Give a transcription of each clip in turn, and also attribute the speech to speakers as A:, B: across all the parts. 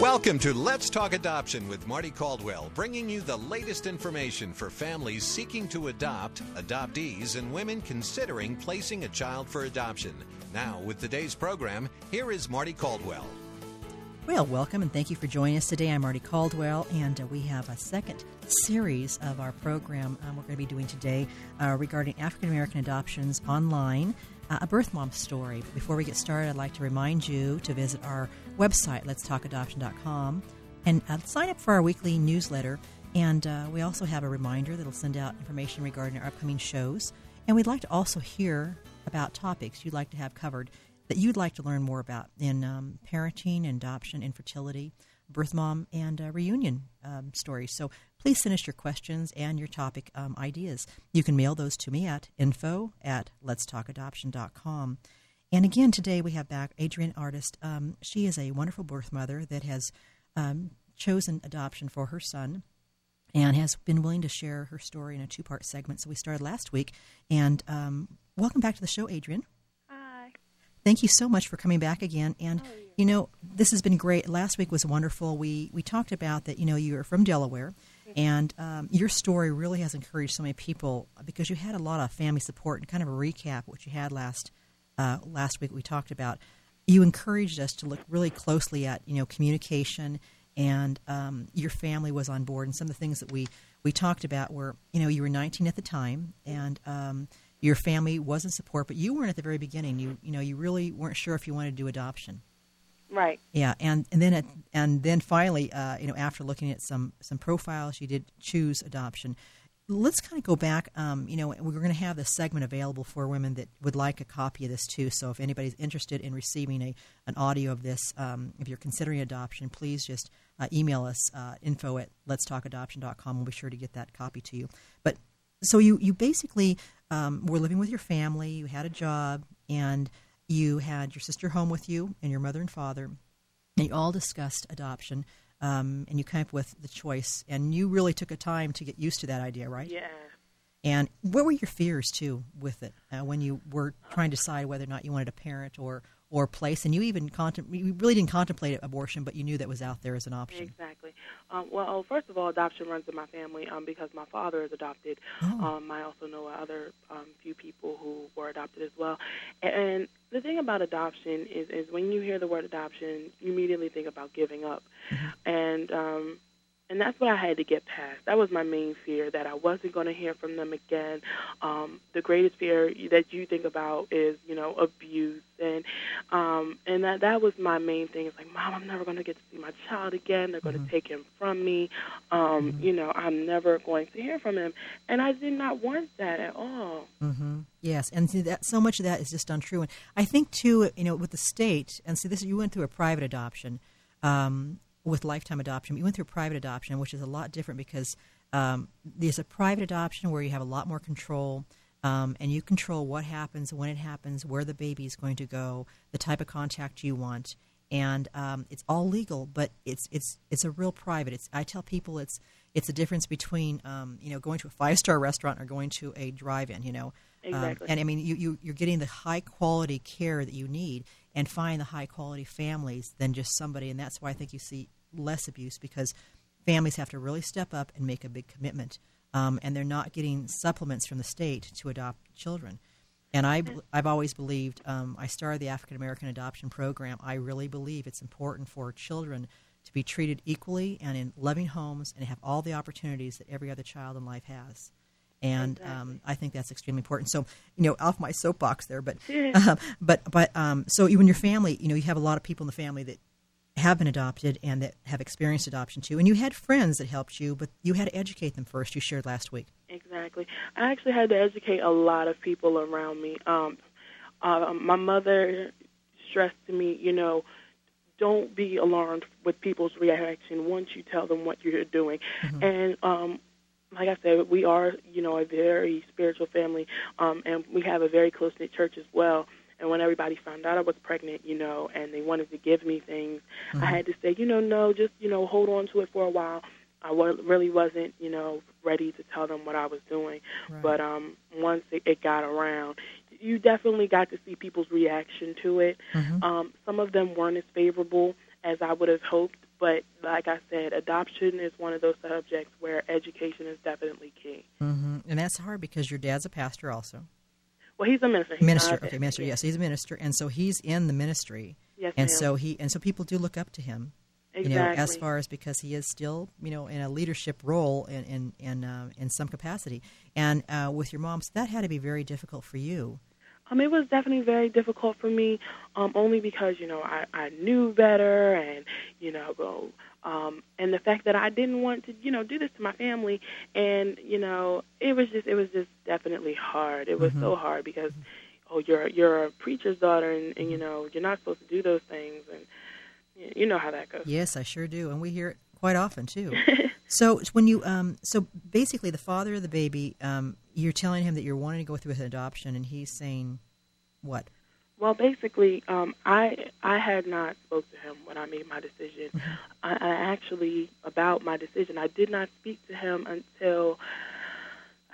A: Welcome to Let's Talk Adoption with Mardie Caldwell, bringing you the latest information for families seeking to adopt, adoptees, and women considering placing a child for adoption. Now, with today's program, here is Mardie Caldwell.
B: Well, welcome and thank you for joining us today. I'm Mardie Caldwell, and uh, we have a second series of our program um, we're going to be doing today uh, regarding African American adoptions online uh, a birth mom story. Before we get started, I'd like to remind you to visit our website, letstalkadoption.com, and uh, sign up for our weekly newsletter. And uh, we also have a reminder that'll send out information regarding our upcoming shows. And we'd like to also hear about topics you'd like to have covered that you'd like to learn more about in um, parenting, adoption, infertility, birth mom, and uh, reunion um, stories. So please send us your questions and your topic um, ideas. You can mail those to me at info at letstalkadoption.com. And again, today we have back Adrianne Artist. Um, she is a wonderful birth mother that has um, chosen adoption for her son and has been willing to share her story in a two part segment. So we started last week. And um, welcome back to the show, Adrianne.
C: Hi.
B: Thank you so much for coming back again. And,
C: Oh,
B: you know, this has been great. Last week was wonderful. We, we talked about that, you know, you're from Delaware. And um, your story really has encouraged so many people because you had a lot of family support and kind of a recap what you had last uh, last week. We talked about you encouraged us to look really closely at you know communication and um, your family was on board and some of the things that we we talked about were you know you were 19 at the time and um, your family was in support but you weren't at the very beginning you you know you really weren't sure if you wanted to do adoption
C: Right.
B: yeah, and and then at, and then finally, uh, you know, after looking at some some profiles, you did choose adoption. Let's kind of go back. Um, you know, we're going to have this segment available for women that would like a copy of this too. So if anybody's interested in receiving a an audio of this, um, if you're considering adoption, please just uh, email us uh, info at letstalkadoption.com. We'll be sure to get that copy to you. But so you you basically um, were living with your family. You had a job and you had your sister home with you and your mother and father, and you all discussed adoption, um, and you came up with the choice. And you really took a time to get used to that idea, right?
C: Yeah.
B: And what were your fears too with it uh, when you were trying to decide whether or not you wanted a parent or or place? And you even contem- you really didn't contemplate abortion, but you knew that was out there as an option.
C: Exactly. Um, well, first of all, adoption runs in my family um, because my father is adopted.
B: Oh.
C: Um, I also know other um, few people who were adopted as well. And the thing about adoption is, is when you hear the word adoption, you immediately think about giving up, and um, and that's what I had to get past. That was my main fear that I wasn't going to hear from them again. Um, the greatest fear that you think about is, you know, abuse, and um, and that that was my main thing. It's like, Mom, I'm never going to get to see my child again. They're going to take him from me. Um, You know, I'm never going to hear from him, and I did not want that at all.
B: hmm Yes, and see that so much of that is just untrue. And I think too, you know, with the state, and see this, you went through a private adoption um, with lifetime adoption. You went through private adoption, which is a lot different because um, there's a private adoption where you have a lot more control. Um, and you control what happens, when it happens, where the baby is going to go, the type of contact you want, and um, it's all legal. But it's it's it's a real private. It's I tell people it's it's a difference between um, you know going to a five star restaurant or going to a drive-in. You know, Um,
C: Exactly.
B: and I mean you, you you're getting the high quality care that you need and find the high quality families than just somebody. And that's why I think you see less abuse because families have to really step up and make a big commitment. Um, and they're not getting supplements from the state to adopt children. And I, I've always believed, um, I started the African American Adoption Program. I really believe it's important for children to be treated equally and in loving homes and have all the opportunities that every other child in life has. And um, I think that's extremely important. So, you know, off my soapbox there, but, um, but, but, um, so you and your family, you know, you have a lot of people in the family that have been adopted and that have experienced adoption too. And you had friends that helped you, but you had to educate them first. You shared last week.
C: Exactly. I actually had to educate a lot of people around me. Um, uh, my mother stressed to me, you know, don't be alarmed with people's reaction once you tell them what you're doing. And um, like I said, we are, you know, a very spiritual family, um, and we have a very close knit church as well. And when everybody found out I was pregnant, you know, and they wanted to give me things, I had to say, you know, no, just you know, hold on to it for a while. I really wasn't, you know, ready to tell them what I was doing.
B: Right.
C: But um, once it, it got around, you definitely got to see people's reaction to it.
B: Mhm.
C: Um, some of them weren't as favorable as I would have hoped, but like I said, adoption is one of those subjects where education is definitely key.
B: Mm-hmm. And that's hard because your dad's a pastor also.
C: Well, he's a minister. He's
B: minister, okay, minister. Yes, he's a minister, and so he's in the ministry,
C: Yes,
B: and
C: ma'am.
B: so he and so people do look up to him.
C: exactly.
B: You know, as far as because he is still, you know, in a leadership role in in in, uh, in some capacity, and uh, with your mom, so that had to be very difficult for you.
C: Um, it was definitely very difficult for me, um, only because you know I, I knew better, and you know, um, and the fact that I didn't want to, you know, do this to my family, and you know, it was just, it was just definitely hard. It was so hard because, oh, you're you're a preacher's daughter, and, and you know, you're not supposed to do those things, and you know how that goes.
B: Yes, I sure do, and we hear it quite often too. so when you, um, so basically, the father of the baby, um, you're telling him that you're wanting to go through with an adoption, and he's saying, what?
C: Well, basically, um, I I had not spoke to him when I made my decision. I, I actually about my decision. I did not speak to him until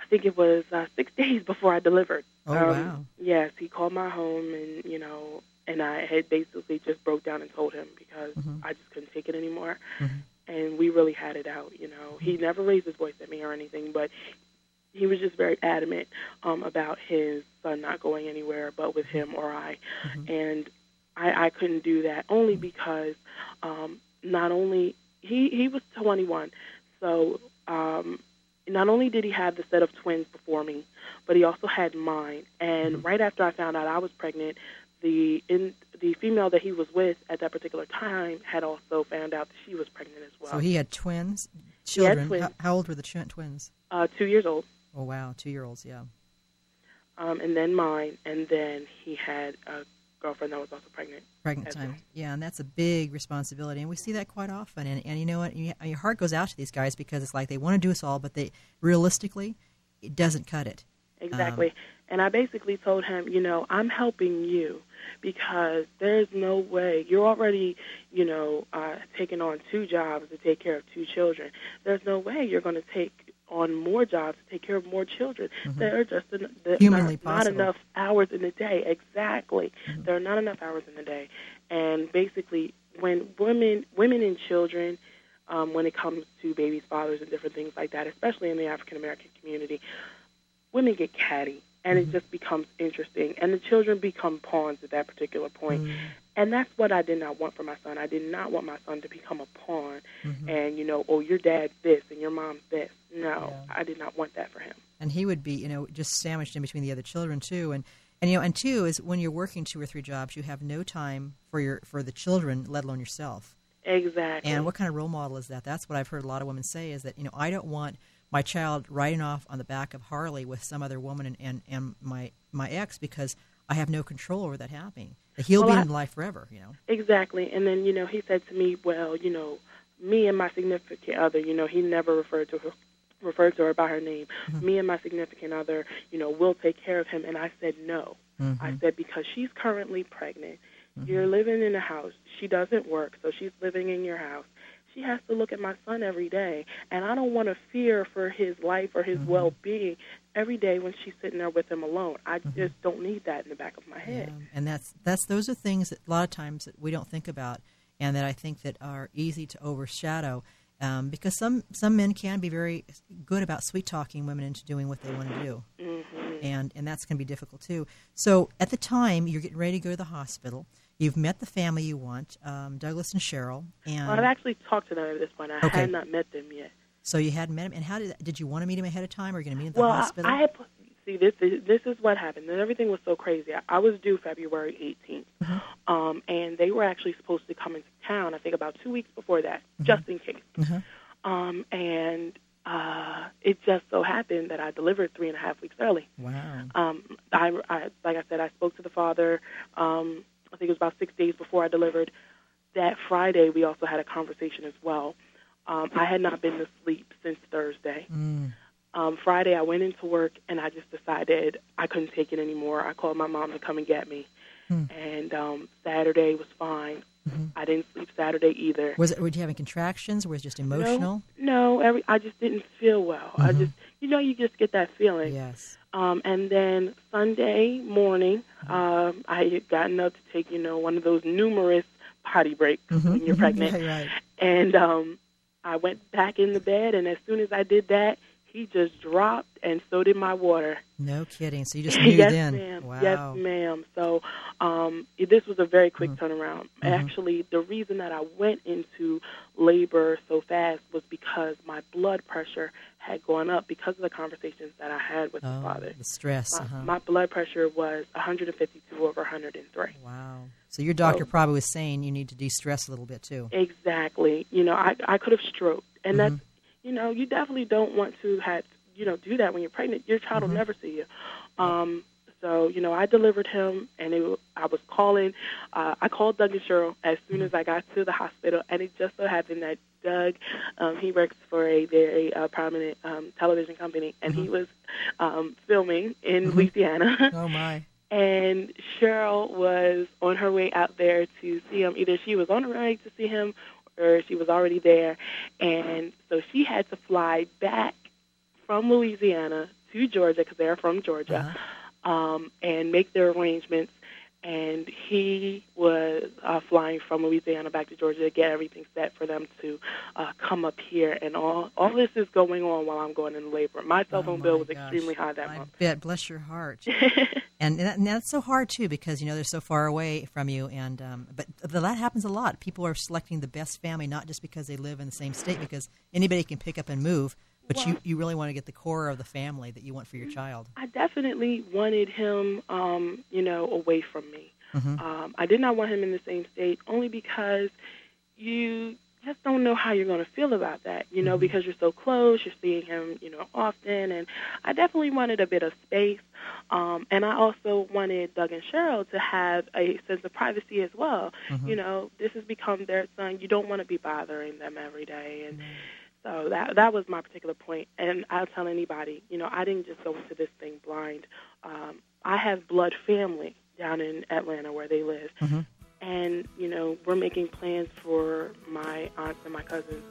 C: I think it was uh, six days before I delivered.
B: Oh,
C: um,
B: wow.
C: Yes, he called my home, and you know, and I had basically just broke down and told him because
B: Mhm.
C: I just couldn't take it anymore,
B: Mhm.
C: and we really had it out. You know, he never raised his voice at me or anything, but he was just very adamant um, about his son not going anywhere but with him or I,
B: Mhm.
C: and I, I couldn't do that only
B: Mm-hmm.
C: because um, not only he he was 21, so um, not only did he have the set of twins before me, but he also had mine. And
B: Mhm.
C: right after I found out I was pregnant, the in the female that he was with at that particular time had also found out that she was pregnant as well.
B: So he had twins,
C: He had
B: children.
C: twins.
B: How, how old were the ch- twins?
C: uh, two years old.
B: Oh wow, two year olds. Yeah.
C: um, and then mine, and then he had a girlfriend that was also pregnant.
B: pregnant time.
C: right.
B: Yeah, and that's a big responsibility, and we see that quite often. And, and you know what? You, your heart goes out to these guys because it's like they want to do us all, but they realistically, it doesn't cut it.
C: Exactly. and I basically told him, you know, I'm helping you because there's no way you're already, you know, uh, taking on two jobs to take care of two children. There's no way you're going to take on more jobs to take care of more children. There are just en- there
B: Mm-hmm. Humanly
C: not, not
B: possible.
C: enough hours in the day. Exactly.
B: Mm-hmm.
C: There are not enough hours in the day. And basically, when women, women and children, um, when it comes to babies' fathers and different things like that, especially in the African American community, women get catty and
B: Mm-hmm.
C: it just becomes interesting and the children become pawns at that particular point.
B: Mm-hmm.
C: And that's what i did not want for my son i did not want my son to become a pawn
B: Mhm.
C: and you know oh your dad's this and your mom's this no
B: Yeah.
C: i did not want that for him
B: And he would be, you know, just sandwiched in between the other children too. And and you know, and two is when you're working two or three jobs, you have no time for your for the children, let alone yourself.
C: exactly
B: And what kind of role model is that? That's what I've heard a lot of women say is that, you know, I don't want my child riding off on the back of Harley with some other woman and, and, and my, my ex because I have no control over that happening. He'll
C: Well,
B: be
C: I-
B: in life forever, you know.
C: Exactly. And then, you know, he said to me, well, you know, me and my significant other, you know, he never referred to her referred to her by her name. Mm-hmm. Me and my significant other, you know, will take care of him and I said no. Mm-hmm. I said because she's currently pregnant. Mm-hmm. You're living in a house. She doesn't work, so she's living in your house. She has to look at my son every day, and I don't want to fear for his life or his well-being every day when she's sitting there with him alone. I just don't need that in the back of my head.
B: Yeah, and that's that's those are things that a lot of times that we don't think about, and that I think that are easy to overshadow, um, because some some men can be very good about sweet talking women into doing what they want to do,
C: hmm
B: and and that's going to be difficult too. So at the time you're getting ready to go to the hospital, you've met the family you want, um, Douglas and Cheryl, and
C: Well, I've actually talked to them at this point. I
B: Okay.
C: had not met them yet.
B: So you hadn't met him. And how did did you want to meet him ahead of time, or are you going to meet him at the
C: well, I-
B: hospital?
C: I had see this. Is, this is what happened, and everything was so crazy. I, I was due February 18th,
B: Mm-hmm.
C: um, and they were actually supposed to come into town. I think about two weeks before that, just in case.
B: Uh-huh.
C: Um, and uh, it just so happened that I delivered three and a half weeks early.
B: Wow.
C: Um, I, I, like I said, I spoke to the father. Um, I think it was about six days before I delivered. That Friday, we also had a conversation as well. Um, I had not been to sleep since Thursday.
B: Mm.
C: Um, Friday, I went into work and I just decided I couldn't take it anymore. I called my mom to come and get me.
B: Hmm.
C: And um, Saturday was fine.
B: Mhm.
C: I didn't sleep Saturday either.
B: Was it? Were you having contractions? Or was it just emotional?
C: No, no, every I just didn't feel well. I
B: Mhm.
C: just, you know, you just get that feeling.
B: Yes.
C: Um, and then Sunday morning, um, I had gotten up to take, you know, one of those numerous potty breaks
B: Mhm,
C: when you're
B: mhm,
C: pregnant.
B: Right, right.
C: And um, I went back in the bed, and as soon as I did that, he just dropped, and so did my water.
B: No kidding. So you just knew
C: yes,
B: then.
C: ma'am.
B: Wow.
C: Yes, ma'am. So um, this was a very quick
B: Mm.
C: turnaround.
B: Mhm.
C: Actually, the reason that I went into labor so fast was because my blood pressure had gone up because of the conversations that I had with
B: Oh,
C: the father.
B: the stress.
C: My,
B: uh-huh.
C: my blood pressure was 152 over 103.
B: wow. So your doctor
C: So-
B: probably was saying you need to de-stress a little bit too.
C: Exactly. You know, I I could have stroked, and
B: Mhm.
C: that's you know, you definitely don't want to have you know do that when you're pregnant. Your child
B: Mhm.
C: will never see you. Um, so you know, I delivered him, and it, I was calling. Uh, I called Doug and Cheryl as soon as I got to the hospital, and it just so happened that Doug, um, he works for a very uh, prominent um, television company, and he
B: Mhm.
C: was um, filming in
B: Mhm.
C: Louisiana.
B: Oh my.
C: And Cheryl was on her way out there to see him. Either she was on her way to see him or she was already there. And so she had to fly back from Louisiana to Georgia because they're from Georgia
B: Uh-huh.
C: um, and make their arrangements. And he was uh, flying from Louisiana back to Georgia to get everything set for them to uh, come up here. And all all this is going on while I'm going into labor. My cell
B: Oh,
C: phone
B: my
C: bill was
B: gosh.
C: extremely high that
B: I
C: month.
B: bet. Bless your heart. and, that, and that's so hard too because you know they're so far away from you and um, but that happens a lot people are selecting the best family not just because they live in the same state because anybody can pick up and move but you,
C: Well-
B: you really want to get the core of the family that you want for your child
C: I definitely wanted him, um, you know, away from me.
B: Mhm.
C: Um, I did not want him in the same state only because you just don't know how you're going to feel about that, you know,
B: Mhm.
C: because you're so close, you're seeing him, you know, often. And I definitely wanted a bit of space. Um, and I also wanted Doug and Cheryl to have a sense of privacy as well.
B: Mhm.
C: You know, this has become their son. You don't want to be bothering them every day. And so that that was my particular point, and I'll tell anybody, you know, I didn't just go into this thing blind. Um, I have blood family down in Atlanta where they live,
B: Mhm.
C: and you know, we're making plans for my aunts and my cousins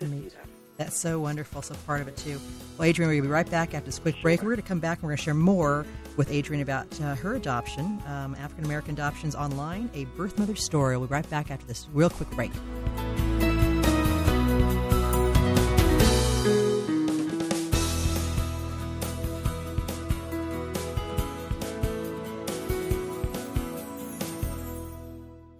C: to see
B: Neat.
C: them.
B: That's so wonderful. So part of it too. Well, Adrian, we're going to be right back after this quick break. We're going to come back and we're going to share more with Adrian about uh, her adoption, um, African American adoptions online, a birth mother story. We'll be right back after this real quick break.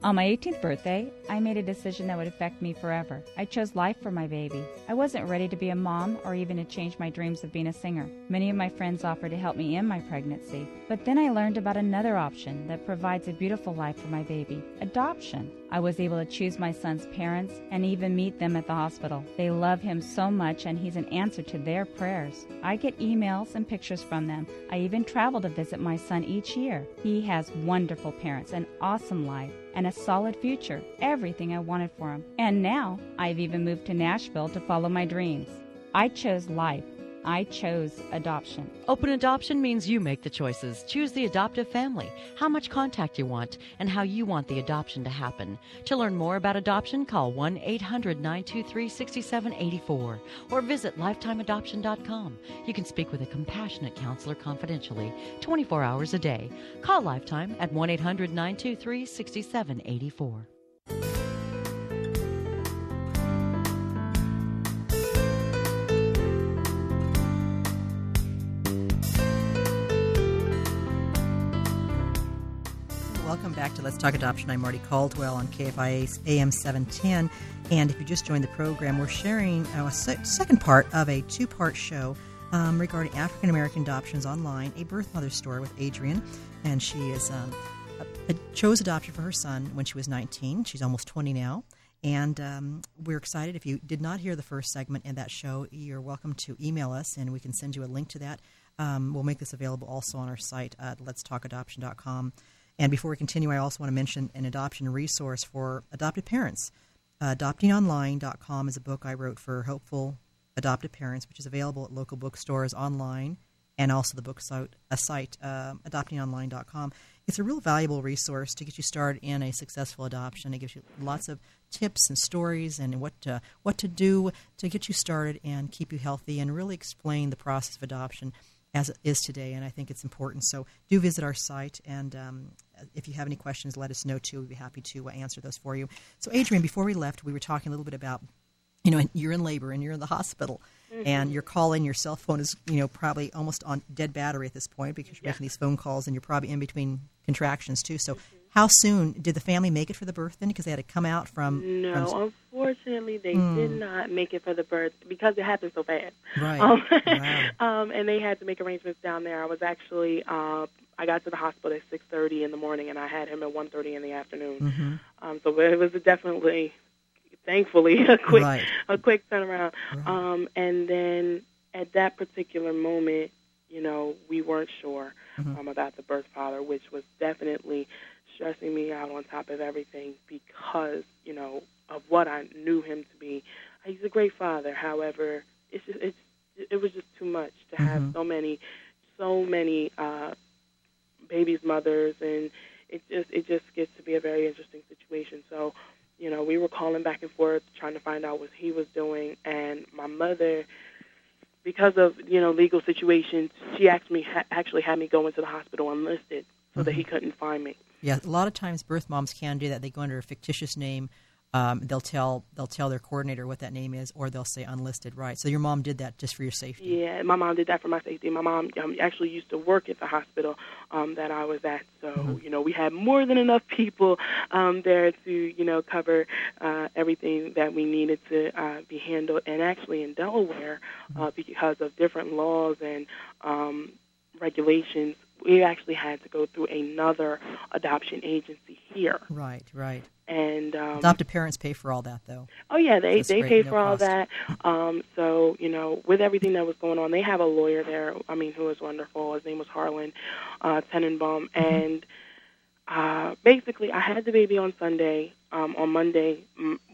D: On my 18th birthday, I made a decision that would affect me forever. I chose life for my baby. I wasn't ready to be a mom or even to change my dreams of being a singer. Many of my friends offered to help me in my pregnancy, but then I learned about another option that provides a beautiful life for my baby adoption. I was able to choose my son's parents and even meet them at the hospital. They love him so much, and he's an answer to their prayers. I get emails and pictures from them. I even travel to visit my son each year. He has wonderful parents, an awesome life, and a solid future. Everything I wanted for him. And now I've even moved to Nashville to follow my dreams. I chose life. I chose adoption.
E: Open adoption means you make the choices. Choose the adoptive family, how much contact you want, and how you want the adoption to happen. To learn more about adoption, call 1 800 923 6784 or visit lifetimeadoption.com. You can speak with a compassionate counselor confidentially 24 hours a day. Call Lifetime at 1 800 923 6784.
B: Let's Talk Adoption. I'm Mardie Caldwell on KFIA AM 710. And if you just joined the program, we're sharing uh, a second part of a two part show um, regarding African American adoptions online, a birth mother story with Adrian. And she is um, a, a- chose adoption for her son when she was 19. She's almost 20 now. And um, we're excited. If you did not hear the first segment in that show, you're welcome to email us and we can send you a link to that. Um, we'll make this available also on our site at letstalkadoption.com. And before we continue, I also want to mention an adoption resource for adopted parents. Uh, adoptingonline.com is a book I wrote for hopeful adopted parents, which is available at local bookstores online and also the book site, a site, um, adoptingonline.com. It's a real valuable resource to get you started in a successful adoption. It gives you lots of tips and stories and what to, what to do to get you started and keep you healthy and really explain the process of adoption. As it is today, and I think it's important. So do visit our site, and um, if you have any questions, let us know too. We'd be happy to uh, answer those for you. So, Adrian, before we left, we were talking a little bit about, you know, you're in labor and you're in the hospital, mm-hmm. and you're calling. Your cell phone is, you know, probably almost on dead battery at this point because you're yeah. making these phone calls, and you're probably in between contractions too. So. Mm-hmm how soon did the family make it for the birth then? Because they had to come out from.
C: No,
B: from...
C: unfortunately, they mm. did not make it for the birth because it happened so fast.
B: Right.
C: Um,
B: wow.
C: um, and they had to make arrangements down there. I was actually. Uh, I got to the hospital at six thirty in the morning, and I had him at one thirty in the afternoon.
B: Mm-hmm.
C: Um, so it was definitely, thankfully, a quick
B: right.
C: a quick turnaround.
B: Right.
C: Um, and then at that particular moment, you know, we weren't sure
B: mm-hmm.
C: um, about the birth father, which was definitely stressing me out on top of everything because you know of what I knew him to be. He's a great father. However, it's just, it's it was just too much to
B: mm-hmm.
C: have so many so many uh, babies' mothers, and it just it just gets to be a very interesting situation. So, you know, we were calling back and forth trying to find out what he was doing, and my mother. Because of you know legal situations, she actually ha- actually had me go into the hospital enlisted so
B: mm-hmm.
C: that he couldn't find me.
B: Yeah, a lot of times birth moms can do that. They go under a fictitious name. Um, they'll tell they'll tell their coordinator what that name is, or they'll say unlisted. Right. So your mom did that just for your safety.
C: Yeah, my mom did that for my safety. My mom um, actually used to work at the hospital um, that I was at, so
B: mm-hmm.
C: you know we had more than enough people um, there to you know cover uh, everything that we needed to uh, be handled. And actually in Delaware,
B: mm-hmm.
C: uh, because of different laws and um, regulations, we actually had to go through another adoption agency here.
B: Right, right.
C: And um,
B: adoptive parents pay for all that, though.
C: Oh yeah, they
B: That's
C: they
B: great,
C: pay
B: no
C: for all
B: cost.
C: that. Um, so you know, with everything that was going on, they have a lawyer there. I mean, who was wonderful. His name was Harlan uh, Tenenbaum,
B: Mm-hmm.
C: and uh, basically, I had the baby on Sunday. Um, on Monday,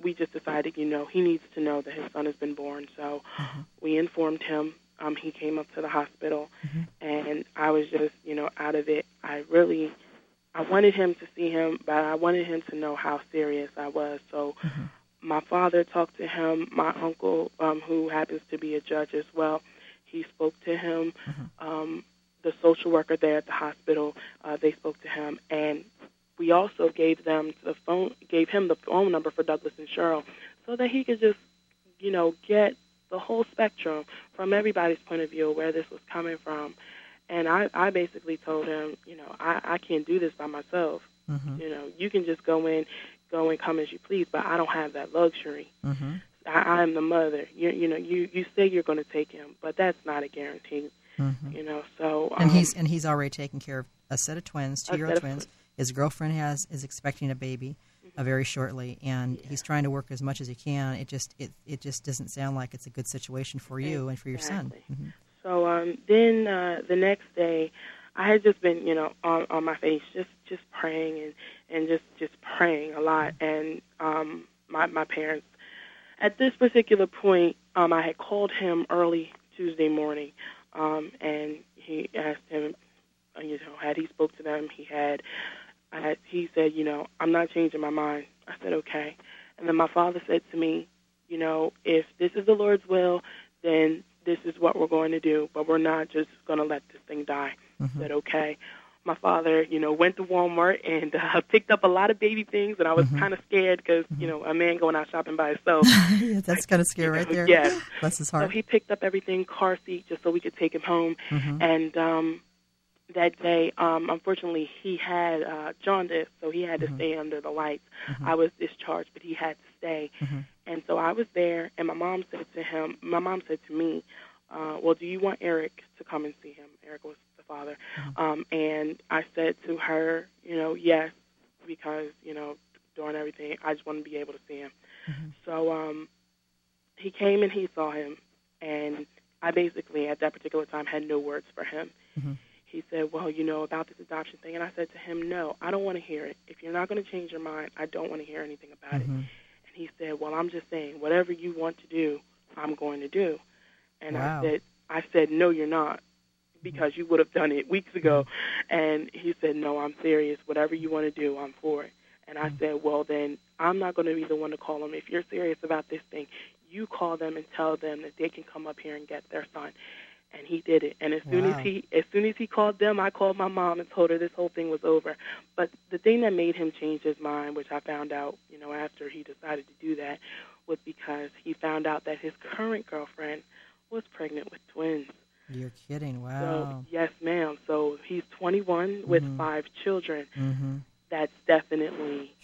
C: we just decided, you know, he needs to know that his son has been born. So
B: Mhm.
C: we informed him. Um, he came up to the hospital,
B: Mhm.
C: and I was just, you know, out of it. I really, I wanted him to see him, but I wanted him to know how serious I was. So
B: Mhm.
C: my father talked to him. My uncle, um, who happens to be a judge as well, he spoke to him.
B: Mhm.
C: Um, the social worker there at the hospital, uh, they spoke to him, and we also gave them the phone, gave him the phone number for Douglas and Cheryl, so that he could just, you know, get the whole spectrum from everybody's point of view where this was coming from. And I, I basically told him, you know, I, I can't do this by myself.
B: Mhm.
C: You know, you can just go in, go and come as you please, but I don't have that luxury.
B: Mhm.
C: I, I'm the mother. You, you know, you, you say you're going to take him, but that's not a guarantee.
B: Mhm.
C: You know, so um,
B: And he's and he's already taken care of a set of twins, two year old twins. His girlfriend has is expecting a baby uh, very shortly, and he's trying to work as much as he can. It just it it just doesn't sound like it's a good situation for you and for your son.
C: Exactly.
B: Mhm.
C: So um, then uh, the next day, I had just been, you know, on, on my face, just just praying and and just just praying a lot. And um, my my parents, at this particular point, um, I had called him early Tuesday morning, um, and he asked him, you know, had he spoke to them. He had, I had, he said, you know, I'm not changing my mind. I said, okay. And then my father said to me, you know, if this is the Lord's will, then this is what we're going to do, but we're not just going to let this thing die.
B: Mhm.
C: I said, okay. My father, you know, went to Walmart and uh, picked up a lot of baby things, and I was
B: Mhm.
C: kind of scared because, you know, a man going out shopping by himself.
B: yeah, that's kind of scary right there.
C: Yes.
B: Bless his heart.
C: So he picked up everything, car seat, just so we could take him home.
B: Mhm.
C: And um, that day, um, unfortunately, he had uh, jaundice, so he had to
B: Mhm.
C: stay under the lights.
B: Mhm.
C: I was discharged, but he had to stay.
B: Mhm.
C: And so I was there, and my mom said to him, my mom said to me, uh, well, do you want Eric to come and see him? Eric was the father.
B: Mhm.
C: Um, and I said to her, you know, yes, because, you know, during everything, I just want to be able to see him.
B: Mhm.
C: So um, he came and he saw him, and I basically, at that particular time, had no words for him. He said, well, you know, about this adoption thing. And I said to him, no, I don't want to hear it. If you're not going to change your mind, I don't want to hear anything about it.
B: Mhm.
C: And he said, "Well, I'm just saying, whatever you want to do, I'm going to do." And
B: Wow.
C: I said, "I said, no, you're not, because you would have done it weeks ago." And he said, "No, I'm serious. Whatever you want to do, I'm for it." And I said, "Well, then I'm not going to be the one to call them. If you're serious about this thing, you call them and tell them that they can come up here and get their son." And he did it. And as soon
B: Wow.
C: as he as soon as he called them, I called my mom and told her this whole thing was over. But the thing that made him change his mind, which I found out, you know, after he decided to do that, was because he found out that his current girlfriend was pregnant with twins.
B: You're kidding.
C: So
B: Wow.
C: yes, ma'am. So he's 21 with
B: Mhm.
C: five children.
B: mm-hmm.
C: That's definitely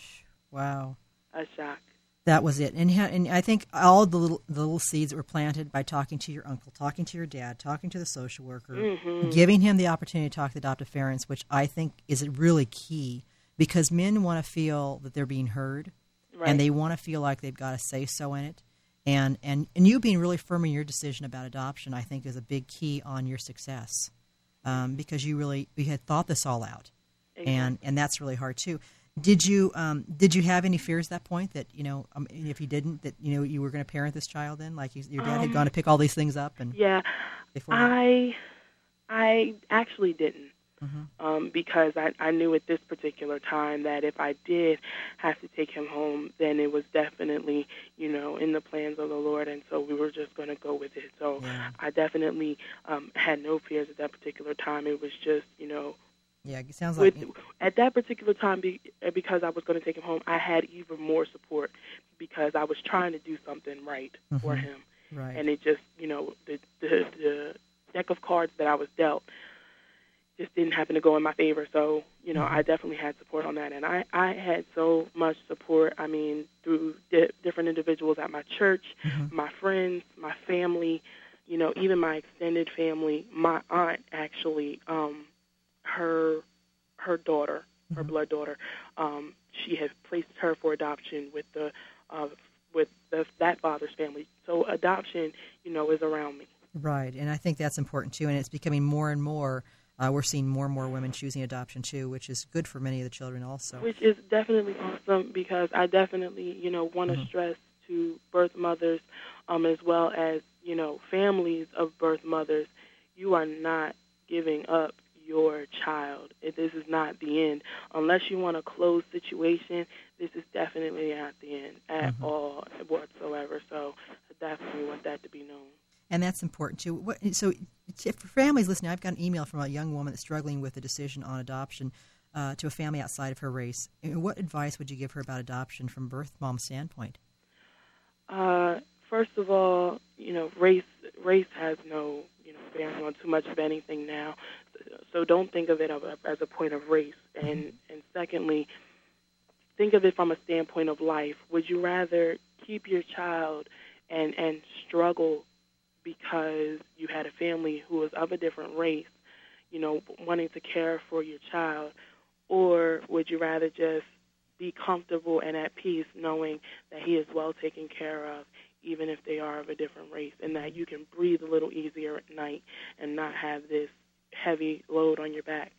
B: Wow.
C: a shock.
B: That was it, and ha- and I think all the little the little seeds that were planted by talking to your uncle, talking to your dad, talking to the social worker,
C: Mm-hmm.
B: giving him the opportunity to talk to the adoptive parents, which I think is really key because men want to feel that they're being heard,
C: Right.
B: and they want to feel like they've got a say so in it, and and and you being really firm in your decision about adoption, I think, is a big key on your success, um, because you really you had thought this all out, and and that's really hard too. Did you um, did you have any fears at that point that you know um, if you didn't that you know you were going to parent this child then like you, your dad had gone to pick all these things up and
C: Yeah, I I actually didn't.
B: Mm-hmm.
C: Um, because I, I knew at this particular time that if I did have to take him home, then it was definitely, you know, in the plans of the Lord, and so we were just going to go with it. So
B: Yeah.
C: I definitely um, had no fears at that particular time. It was just, you know,
B: yeah it sounds like
C: with at that particular time be, uh, because I was going to take him home, I had even more support because I was trying to do something right for
B: Mhm.
C: him,
B: right
C: and it just you know the, the the deck of cards that I was dealt just didn't happen to go in my favor. So you know I definitely had support on that, and I I had so much support. I mean through di- different individuals at my church, my friends, my family, you know even my extended family. My aunt actually. um her her daughter, her blood daughter, um, she has placed her for adoption with the uh, with the, that father's family. So adoption, you know, is around me.
B: Right, and I think that's important too, and it's becoming more and more. Uh, we're seeing more and more women choosing adoption too, which is good for many of the children also.
C: which is definitely awesome because I definitely, you know, want to stress to birth mothers, um, as well as you know families of birth mothers, you are not giving up your child. It, this is not the end. Unless you want a closed situation, this is definitely not the end at all whatsoever. So I definitely want that to be known.
B: And that's important too. What, so, if for families listening, I've got an email from a young woman that's struggling with a decision on adoption uh, to a family outside of her race. And What advice would you give her about adoption from birth mom standpoint?
C: Uh, first of all, you know, race race has no you know bearing on too much of anything now. So don't think of it as a point of race. Mm-hmm. And and secondly, think of it from a standpoint of life. Would you rather keep your child and and struggle because you had a family who was of a different race, you know, wanting to care for your child, or would you rather just be comfortable and at peace knowing that he is well taken care of, even if they are of a different race, and that you can breathe a little easier at night and not have this heavy load on your back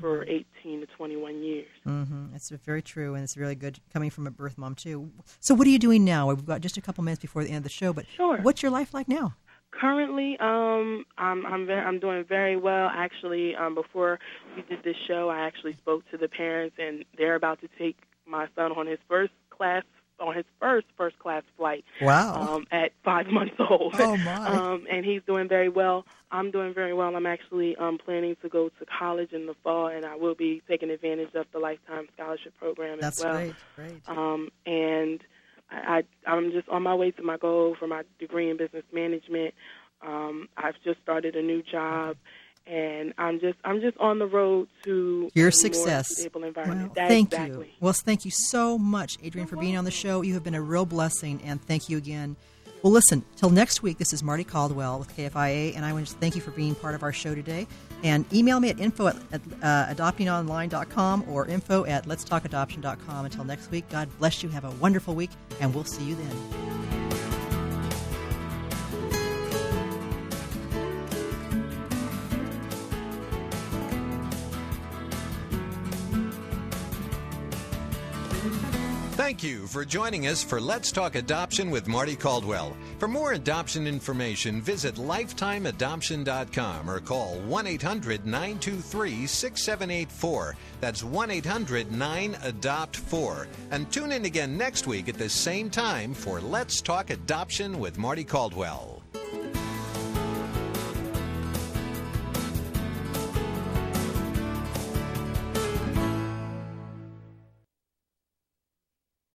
C: for 18 to 21 years.
B: Mm-hmm. That's very true, and it's really good coming from a birth mom too. So, what are you doing now? We've got just a couple minutes before the end of the show, but
C: Sure.
B: what's your life like now?
C: Currently, um, I'm I'm ve- I'm doing very well. Actually, um, before we did this show, I actually spoke to the parents, and they're about to take my son on his first class on his first first class flight.
B: Wow.
C: Um, at five months old.
B: Oh, my.
C: Um, and he's doing very well. I'm doing very well. I'm actually um, planning to go to college in the fall, and I will be taking advantage of the lifetime scholarship program
B: That's
C: as well.
B: That's great. Great.
C: Um, and I, I, I'm just on my way to my goal for my degree in business management. Um, I've just started a new job, and I'm just I'm just on the road to
B: Your success. Well. Thank
C: exactly.
B: you. Well, thank you so much, Adrian, for being on the show. You have been a real blessing, and thank you again. Well, listen, till next week, this is Mardie Caldwell with KFIA, and I want to thank you for being part of our show today. And email me at info at, at uh, adoptingonline.com or info at letstalkadoption.com. Until next week, God bless you. Have a wonderful week, and we'll see you then.
A: Thank you for joining us for Let's Talk Adoption with Mardie Caldwell. For more adoption information, visit lifetimeadoption.com or call 1 800 923 6784. That's 1 800 9 Adopt 4. And tune in again next week at the same time for Let's Talk Adoption with Mardie Caldwell.